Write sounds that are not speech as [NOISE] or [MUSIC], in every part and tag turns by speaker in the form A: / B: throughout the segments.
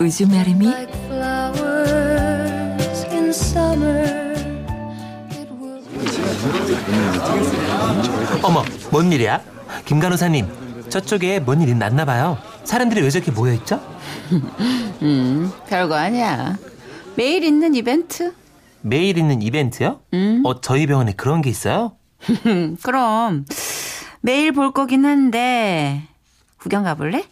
A: 으즈마름이
B: Like flowers in summer. It will
C: 어머, 뭔 일이야? 김 간호사님, 저쪽에 뭔일 있나 봐요. 사람들이 왜 저렇게 모여 있죠? [LAUGHS]
D: 음, 별거 아니야. 매일 있는 이벤트?
C: 매일 있는 이벤트요? 어, 저희 병원에 그런 게 있어요?
D: 음, [LAUGHS] 그럼 매일 볼 거긴 한데 구경 가볼래?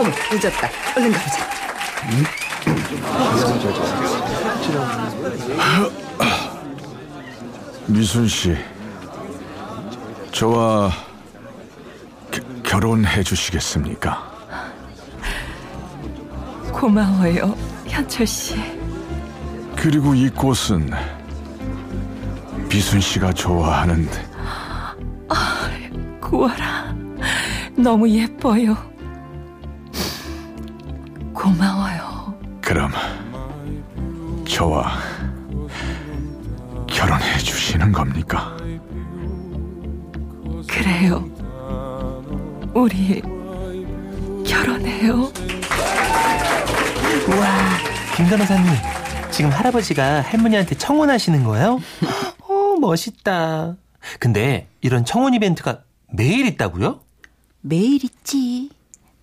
D: 어머, 늦었다. 얼른 가보자.
E: 미순 씨 저와 겨- 결혼해 주시겠습니까?
A: 고마워요 현철 씨
E: 그리고 이 꽃은 미순 씨가 좋아하는
A: 구워라 너무 예뻐요
E: 저와 결혼해 주시는 겁니까?
A: 그래요 우리 결혼해요
C: 우와, 김 간호사님, 지금 할아버지가 할머니한테 청혼하시는 거예요? 어, 멋있다. 근데 이런 청혼 이벤트가 매일 있다고요?
D: 매일 있지.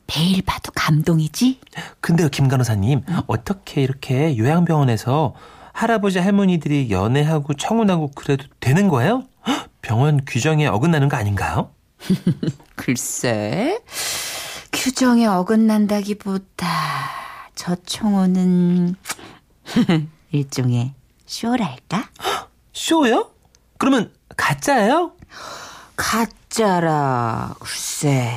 D: 매일 봐도 감동이지.
C: 근데요, 김 간호사님, 어떻게 이렇게 요양병원에서 할아버지 할머니들이 연애하고 청혼하고 그래도 되는 거예요? 헉, 병원 규정에 어긋나는 거 아닌가요? [LAUGHS]
D: 글쎄, 규정에 어긋난다기보다 저 청혼은 [LAUGHS] 일종의 쇼랄까?
C: 쇼요? 그러면 가짜예요?
D: 가짜라, 글쎄.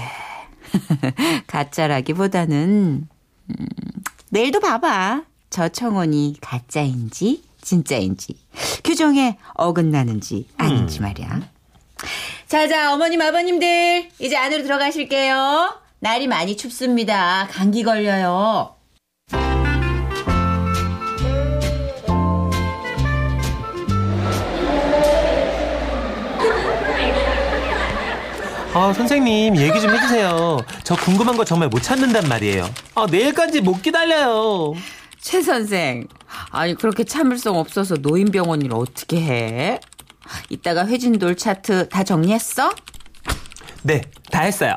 D: [LAUGHS] 가짜라기보다는, 음, 내일도 봐봐. 저 청혼이 가짜인지, 진짜인지, 규정에 어긋나는지 아닌지 말이야. 자자, 어머님, 아버님들, 이제 안으로 들어가실게요. 날이 많이 춥습니다. 감기 걸려요.
C: 아, 선생님, 얘기 좀 해주세요. 저 궁금한 거 정말 못 찾는단 말이에요. 아, 내일까지 못 기다려요.
D: 최 선생, 아니 그렇게 참을성 없어서 노인병원 일 어떻게 해? 이따가 회진돌 차트 다 정리했어?
C: 네, 다 했어요.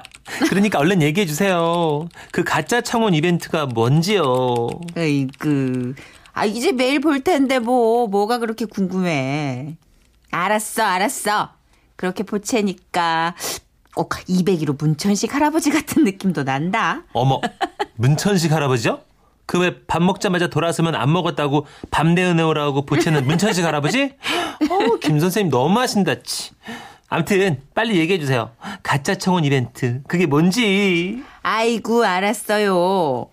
C: 그러니까 얼른 얘기해 주세요. 그 가짜 청혼 이벤트가 뭔지요.
D: 에이그, 아 이제 매일 볼 텐데 뭐 뭐가 그렇게 궁금해? 알았어, 알았어. 그렇게 보채니까 꼭 201호 문천식 할아버지 같은 느낌도 난다.
C: 어머, 문천식 할아버지요? 그 왜 밥 먹자마자 돌아서면 안 먹었다고 밥 내어내오라고 보채는 문천식 할아버지? 어, 김 선생님 너무 하신다. 치. 아무튼 빨리 얘기해 주세요. 가짜 청혼 이벤트 그게 뭔지.
D: 아이고, 알았어요.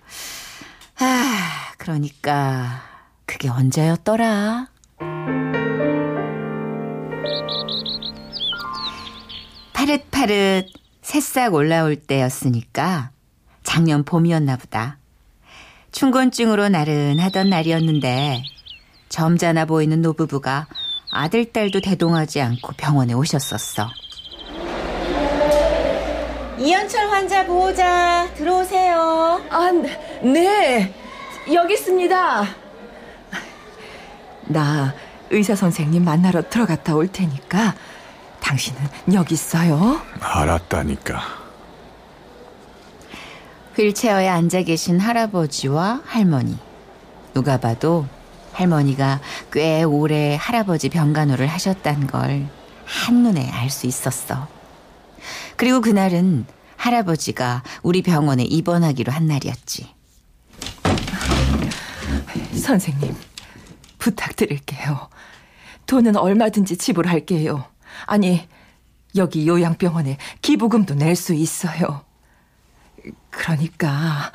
D: 아, 그러니까 그게 언제였더라? 파릇파릇 새싹 올라올 때였으니까 작년 봄이었나 보다. 춘곤증으로 나른하던 날이었는데 점잖아 보이는 노부부가 아들, 딸도 대동하지 않고 병원에 오셨었어. 이현철 환자 보호자 들어오세요.
A: 아, 네. 여기 있습니다. 나 의사 선생님 만나러 들어갔다 올 테니까 당신은 여기 있어요.
E: 알았다니까.
D: 휠체어에 앉아 계신 할아버지와 할머니. 누가 봐도 할머니가 꽤 오래 할아버지 병간호를 하셨단 걸 한눈에 알 수 있었어. 그리고 그날은 할아버지가 우리 병원에 입원하기로 한 날이었지.
A: 선생님, 부탁드릴게요. 돈은 얼마든지 지불할게요. 아니, 여기 요양병원에 기부금도 낼 수 있어요. 그러니까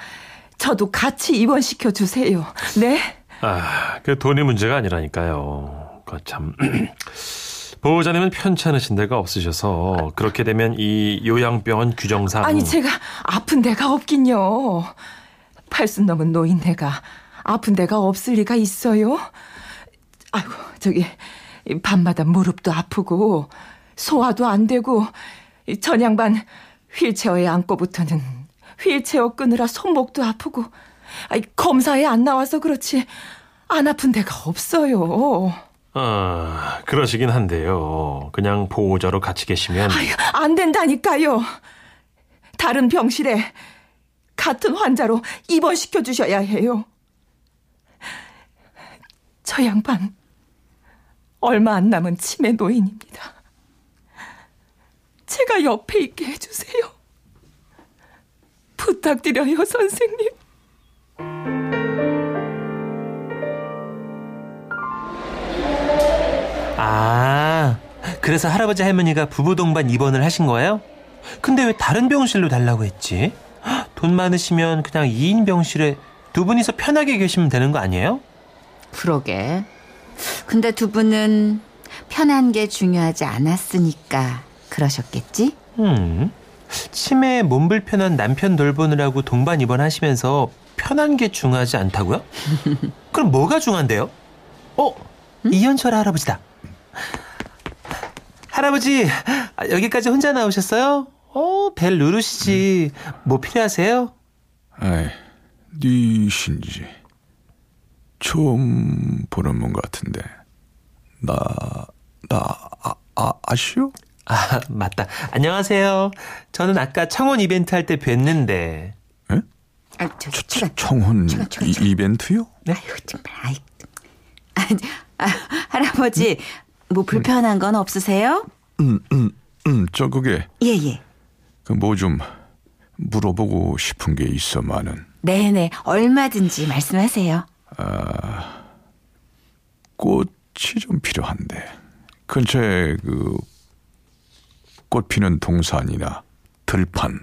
A: 저도 같이 입원시켜 주세요. 네?
C: 아, 그 돈이 문제가 아니라니까요. 그 참. [CLEARS THROAT] 보호자님은 편찮으신 데가 없으셔서 그렇게 되면 이 요양병원 규정상
A: 아니 제가 아픈 데가 없긴요. 팔순 넘은 노인네가 아픈 데가 없을 리가 있어요? 아이고 저기 밤마다 무릎도 아프고 소화도 안 되고 전 양반 휠체어에 앉고부터는 휠체어 끄느라 손목도 아프고 아이, 검사에 안 나와서 그렇지 안 아픈 데가 없어요.
C: 아, 그러시긴 한데요. 그냥 보호자로 같이 계시면
A: 아유, 안 된다니까요. 다른 병실에 같은 환자로 입원시켜 주셔야 해요. 저 양반 얼마 안 남은 치매 노인입니다. 제가 옆에 있게 해주세요. 부탁드려요, 선생님.
C: 아, 그래서 할아버지 할머니가 부부 동반 입원을 하신 거예요? 근데 왜 다른 병실로 달라고 했지? 헉, 돈 많으시면 그냥 2인 병실에 두 분이서 편하게 계시면 되는 거 아니에요?
D: 그러게. 근데 두 분은 편한 게 중요하지 않았으니까 그러셨겠지?
C: 음. 치매에 몸 불편한 남편 돌보느라고 동반 입원하시면서 편한 게 중요하지 않다고요? [LAUGHS] 그럼 뭐가 중요한데요? 어? 이현철 할아버지다. 할아버지, 아, 여기까지 혼자 나오셨어요? 어, 벨 누르시지. 뭐 필요하세요?
E: 아이, 니신지 처음 보는 분 같은데 나, 나, 아, 아, 아시오?
C: 아, 맞다. 안녕하세요. 저는 아까 청원 이벤트 할 때 뵀는데.
E: 에?
D: 아, 저기, 잠깐.
E: 청혼
D: 잠깐, 잠깐,
E: 이,
D: 잠깐.
E: 이벤트요?
D: 아유, 정말. 아이. 아, 할아버지, 뭐 불편한 건 없으세요?
E: 음, 음, 음, 저 그게
D: 예, 예.
E: 그 뭐 좀 물어보고 싶은 게 있어만은
D: 네네, 얼마든지 말씀하세요.
E: 꽃이 좀 필요한데 근처에 그 꽃 피는 동산이나 들판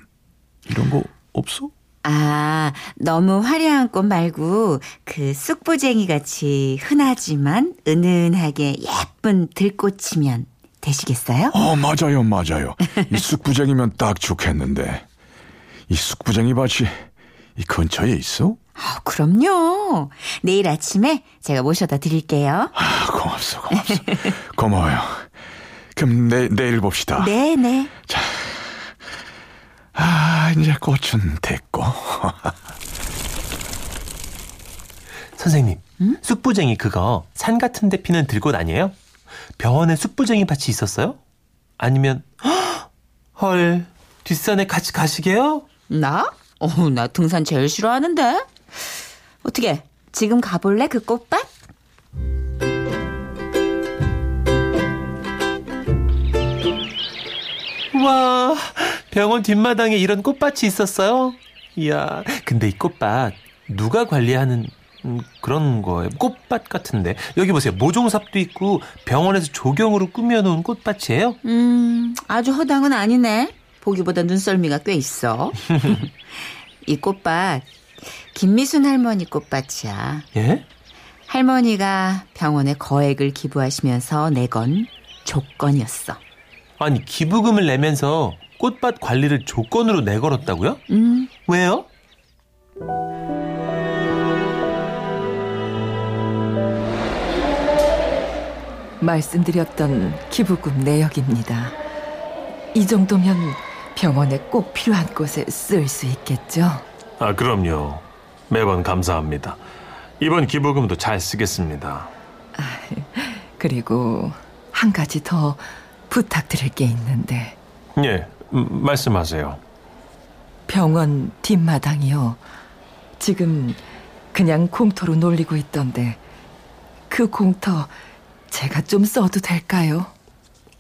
E: 이런 거 없어?
D: 아, 너무 화려한 꽃 말고 그 쑥부쟁이 같이 흔하지만 은은하게 예쁜 들꽃이면 되시겠어요?
E: 어 맞아요 맞아요 이 쑥부쟁이면 딱 좋겠는데 이 쑥부쟁이 밭이 이 근처에 있어?
D: 아, 그럼요. 내일 아침에 제가 모셔다 드릴게요.
E: 아 고맙소 고맙소 고마워요 그럼 내, 내일 봅시다
D: 네네.
E: 아 이제 꽃은 됐고 [LAUGHS]
C: 선생님, 쑥부쟁이 그거 산 같은 데 피는 들꽃 아니에요? 병원에 쑥부쟁이 밭이 있었어요? 아니면 헉! [GASPS] 헐 뒷산에 같이 가시게요?
D: 나? 어, 나 등산 제일 싫어하는데. 어떻게 지금 가볼래 그 꽃밭?
C: 와 병원 뒷마당에 이런 꽃밭이 있었어요? 이야 근데 이 꽃밭 누가 관리하는 음, 그런 거예요? 꽃밭 같은데 여기 보세요 모종삽도 있고 병원에서 조경으로 꾸며놓은 꽃밭이에요?
D: 음, 아주 허당은 아니네. 보기보다 눈썰미가 꽤 있어. [LAUGHS] 이 꽃밭 김미순 할머니 꽃밭이야.
C: 예?
D: 할머니가 병원에 거액을 기부하시면서 내건 조건이었어.
C: 아니 기부금을 내면서 꽃밭 관리를 조건으로 내걸었다고요?
D: 음,
C: 왜요?
A: 말씀드렸던 기부금 내역입니다. 이 정도면 병원에 꼭 필요한 곳에 쓸 수 있겠죠?
C: 아 그럼요 매번 감사합니다 이번 기부금도 잘 쓰겠습니다
A: 그리고 한 가지 더 부탁드릴 게 있는데
C: 예 음, 말씀하세요
A: 병원 뒷마당이요. 지금 그냥 공터로 놀리고 있던데 그 공터 제가 좀 써도 될까요?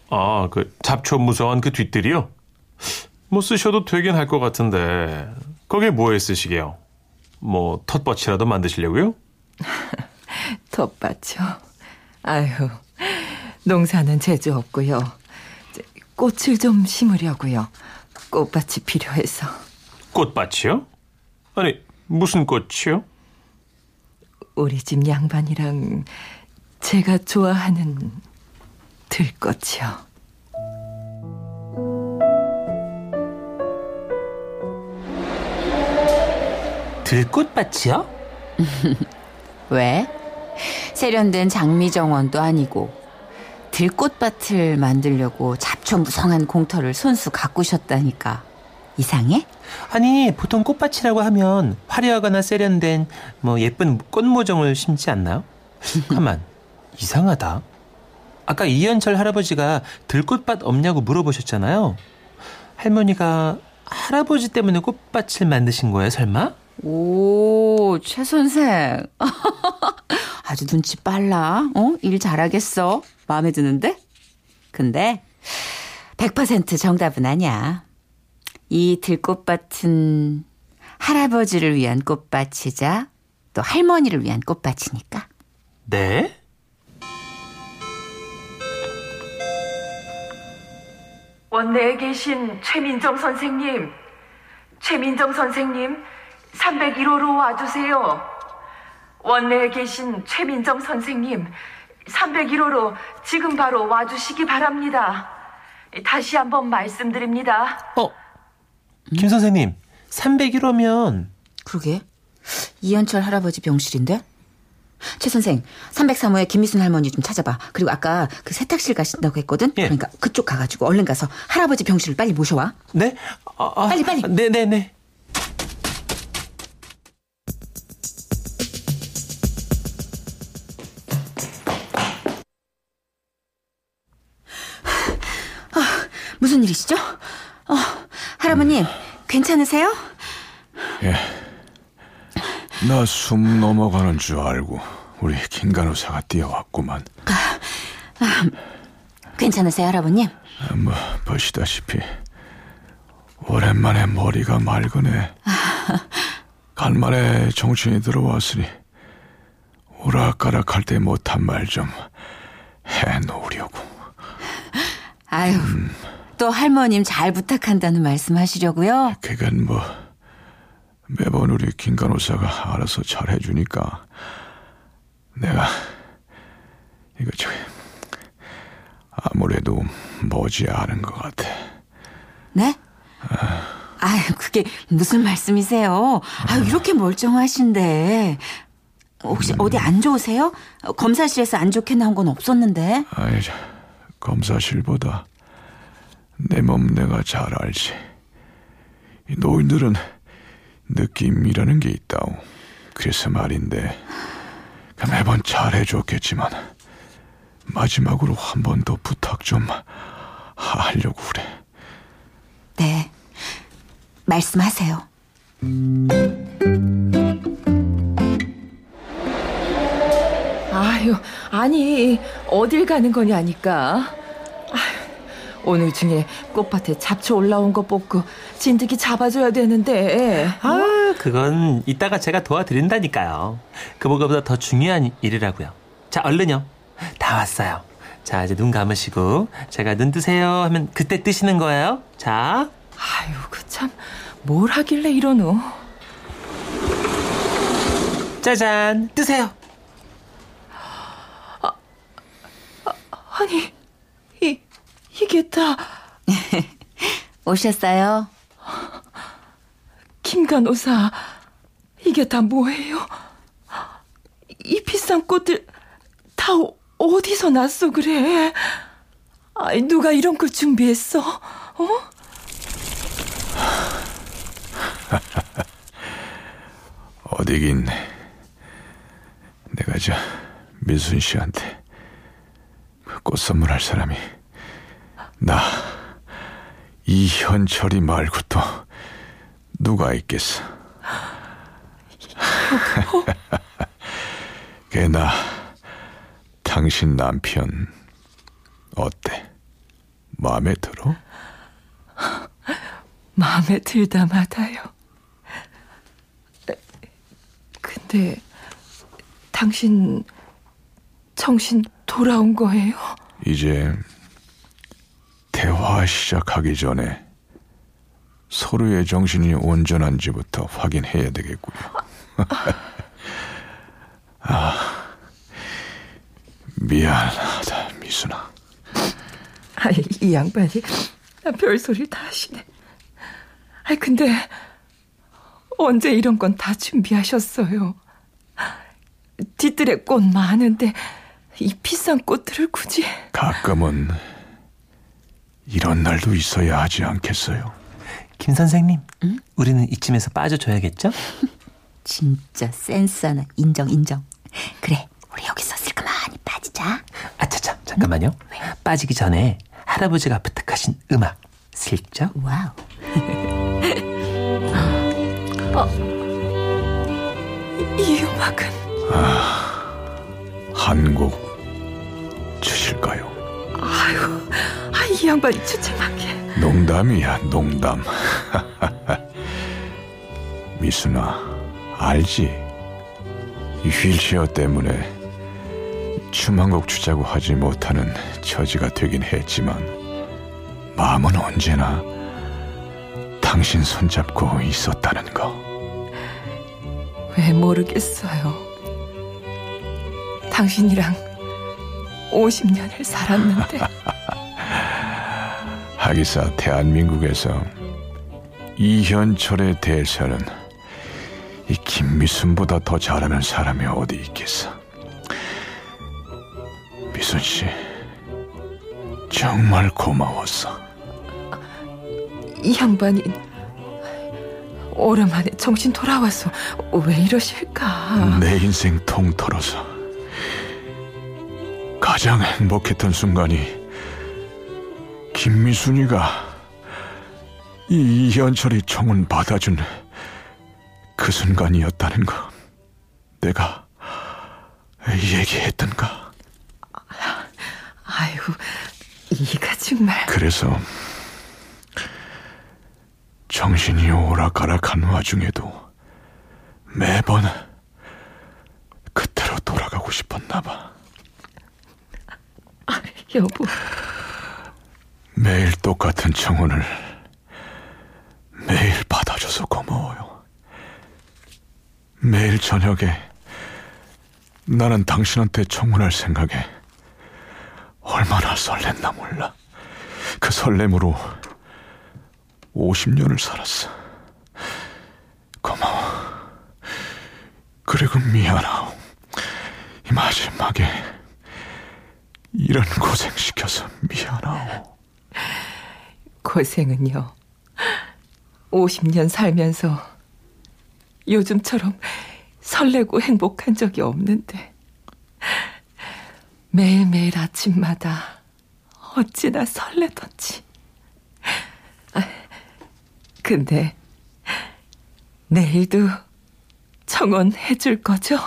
C: 아, 그 잡초 무성한 그 뒷뜰이요? 뭐 쓰셔도 되긴 할 것 같은데 거기에 뭐에 쓰시게요? 뭐 텃밭이라도 만드시려고요? [LAUGHS]
A: 텃밭이요. 아유, 농사는 제주 없고요. 꽃을 좀 심으려고요. 꽃밭이 필요해서.
C: 꽃밭이요? 아니, 무슨 꽃이요?
A: 우리 집 양반이랑 제가 좋아하는 들꽃이요.
C: 들꽃밭이요? [LAUGHS]
D: 왜? 세련된 장미 정원도 아니고 들꽃밭을 만들려고 잡초무성한 공터를 손수 가꾸셨다니까 이상해?
C: 아니, 보통 꽃밭이라고 하면 화려하거나 세련된 뭐 예쁜 꽃모종을 심지 않나요? [LAUGHS] 가만, 이상하다. 아까 이현철 할아버지가 들꽃밭 없냐고 물어보셨잖아요. 할머니가 할아버지 때문에 꽃밭을 만드신 거예요, 설마?
D: 오, 최 선생. [LAUGHS] 아주 눈치 빨라. 어? 일 잘하겠어. 마음에 드는데? 근데 100% 정답은 아니야. 이 들꽃밭은 할아버지를 위한 꽃밭이자 또 할머니를 위한 꽃밭이니까.
C: 네?
A: 원내에 계신 최민정 선생님, 최민정 선생님, 301호로 와주세요. 원내에 계신 최민정 선생님, 301호로 지금 바로 와주시기 바랍니다. 다시 한번 말씀드립니다.
C: 어, 김 선생님, 301호면
D: 그러게. 이현철 할아버지 병실인데? 최 선생, 303호에 김미순 할머니 좀 찾아봐. 그리고 아까 그 세탁실 가신다고 했거든?
C: 예.
D: 그러니까 그쪽 가가지고 얼른 가서 할아버지 병실을 빨리 모셔와.
C: 네? 아, 아,
D: 빨리, 빨리.
C: 네, 네, 네.
D: 무슨 일이시죠? 어, 할아버님, 괜찮으세요?
E: 예. 나 숨 넘어가는 줄 알고 우리 김간호사가 뛰어왔구만.
D: 괜찮으세요, 할아버님?
E: 아, 뭐 보시다시피 오랜만에 머리가 맑으네. 간만에 정신이 들어왔으니 오락가락할 때 못한 말 좀 해놓으려고.
D: 아유, 또 할머님 잘 부탁한다는 말씀 하시려고요?
E: 그건 뭐 매번 우리 김간호사가 알아서 잘 해주니까 내가 이거 저 아무래도 머지 않은 것 같아.
D: 네? 아유, 그게 무슨 말씀이세요? 아유, 이렇게 멀쩡하신데. 혹시 어디 안 좋으세요? 어, 검사실에서 안 좋게 나온 건 없었는데.
E: 저, 검사실보다 내 몸 내가 잘 알지. 이 노인들은 느낌이라는 게 있다오. 그래서 말인데 그 매번 잘 해줬겠지만 마지막으로 한 번 더 부탁 좀 하려고 그래.
D: 네. 말씀하세요.
A: 아유, 아니, 어딜 가는 거냐니까. 오늘 중에 꽃밭에 잡초 올라온 거 뽑고 진드기 잡아줘야 되는데.
C: 아, 그건 이따가 제가 도와드린다니까요. 그거보다 더 중요한 일이라고요. 자, 얼른요. 다 왔어요. 자, 이제 눈 감으시고 제가 눈 뜨세요 하면 그때 뜨시는 거예요. 자,
A: 아유, 그 참, 뭘 하길래 이러노.
C: 짜잔, 뜨세요.
A: 아니, 이, 이게 다 [LAUGHS]
D: 오셨어요?
A: 김간호사. 이게 다 뭐예요? 이 비싼 꽃들 다 어- 어디서 났어 그래? 아이, 누가 이런 걸 준비했어? 어? [LAUGHS]
E: 어디긴 내가 저 미순 씨한테 꽃 선물할 사람이 나 이현철이 말고 또 누가 있겠어? [LAUGHS] 걔나 당신 남편 어때? 마음에 들어? [LAUGHS]
A: 마음에 들다 마다요. 근데 당신 정신 돌아온 거예요?
E: 이제 대화 시작하기 전에 서로의 정신이 온전한지부터 확인해야 되겠고요. [LAUGHS] 아, 미안하다, 미순아.
A: 아이, 이 양반이 별소리를 다 하시네. 아이, 근데 언제 이런 건 다 준비하셨어요? 뒤뜰에 꽃 많은데 이 비싼 꽃들을 굳이
E: 가끔은 이런 날도 있어야 하지 않겠어요?
C: 김 선생님, 우리는 이쯤에서 빠져줘야겠죠? [LAUGHS]
D: 진짜 센스 하나 인정 인정. 그래 우리 여기서 슬그머니 빠지자.
C: 아차차, 잠깐만요. 빠지기 전에 할아버지가 부탁하신 음악 슬쩍
D: wow. [LAUGHS]
A: 이 음악은
E: 한곡
A: 이 양반이 주책맞게
E: 농담이야, 농담. [LAUGHS] 미순아, 알지? 이 휠체어 때문에 춤 한 곡 추자고 하지 못하는 처지가 되긴 했지만 마음은 언제나 당신 손잡고 있었다는 거.
A: 왜 모르겠어요. 당신이랑 50년을 살았는데 [LAUGHS]
E: 하기사 대한민국에서 이현철의 대사는 이 김미순보다 더 잘하는 사람이 어디 있겠어. 미순 씨, 정말 고마웠어.
A: 이 양반이 오랜만에 정신 돌아와서 왜 이러실까?
E: 내 인생 통틀어서 가장 행복했던 순간이 김미순이가 이 이현철이 청혼 받아준 그 순간이었다는 거 내가 얘기했던가?
A: 아이고, 이가 정말.
E: 그래서 정신이 오락가락한 와중에도 매번 그때로 돌아가고 싶었나 봐.
A: 여보,
E: 매일 똑같은 청혼을 매일 받아줘서 고마워요. 매일 저녁에 나는 당신한테 청혼할 생각에 얼마나 설렜나 몰라. 그 설렘으로 50년을 살았어. 고마워. 그리고 미안하오. 이 마지막에 이런 고생시켜서 미안하오.
A: 고생은요. 50년 살면서 요즘처럼 설레고 행복한 적이 없는데 매일매일 아침마다 어찌나 설레던지. 아, 근데 내일도 청혼해 줄 거죠?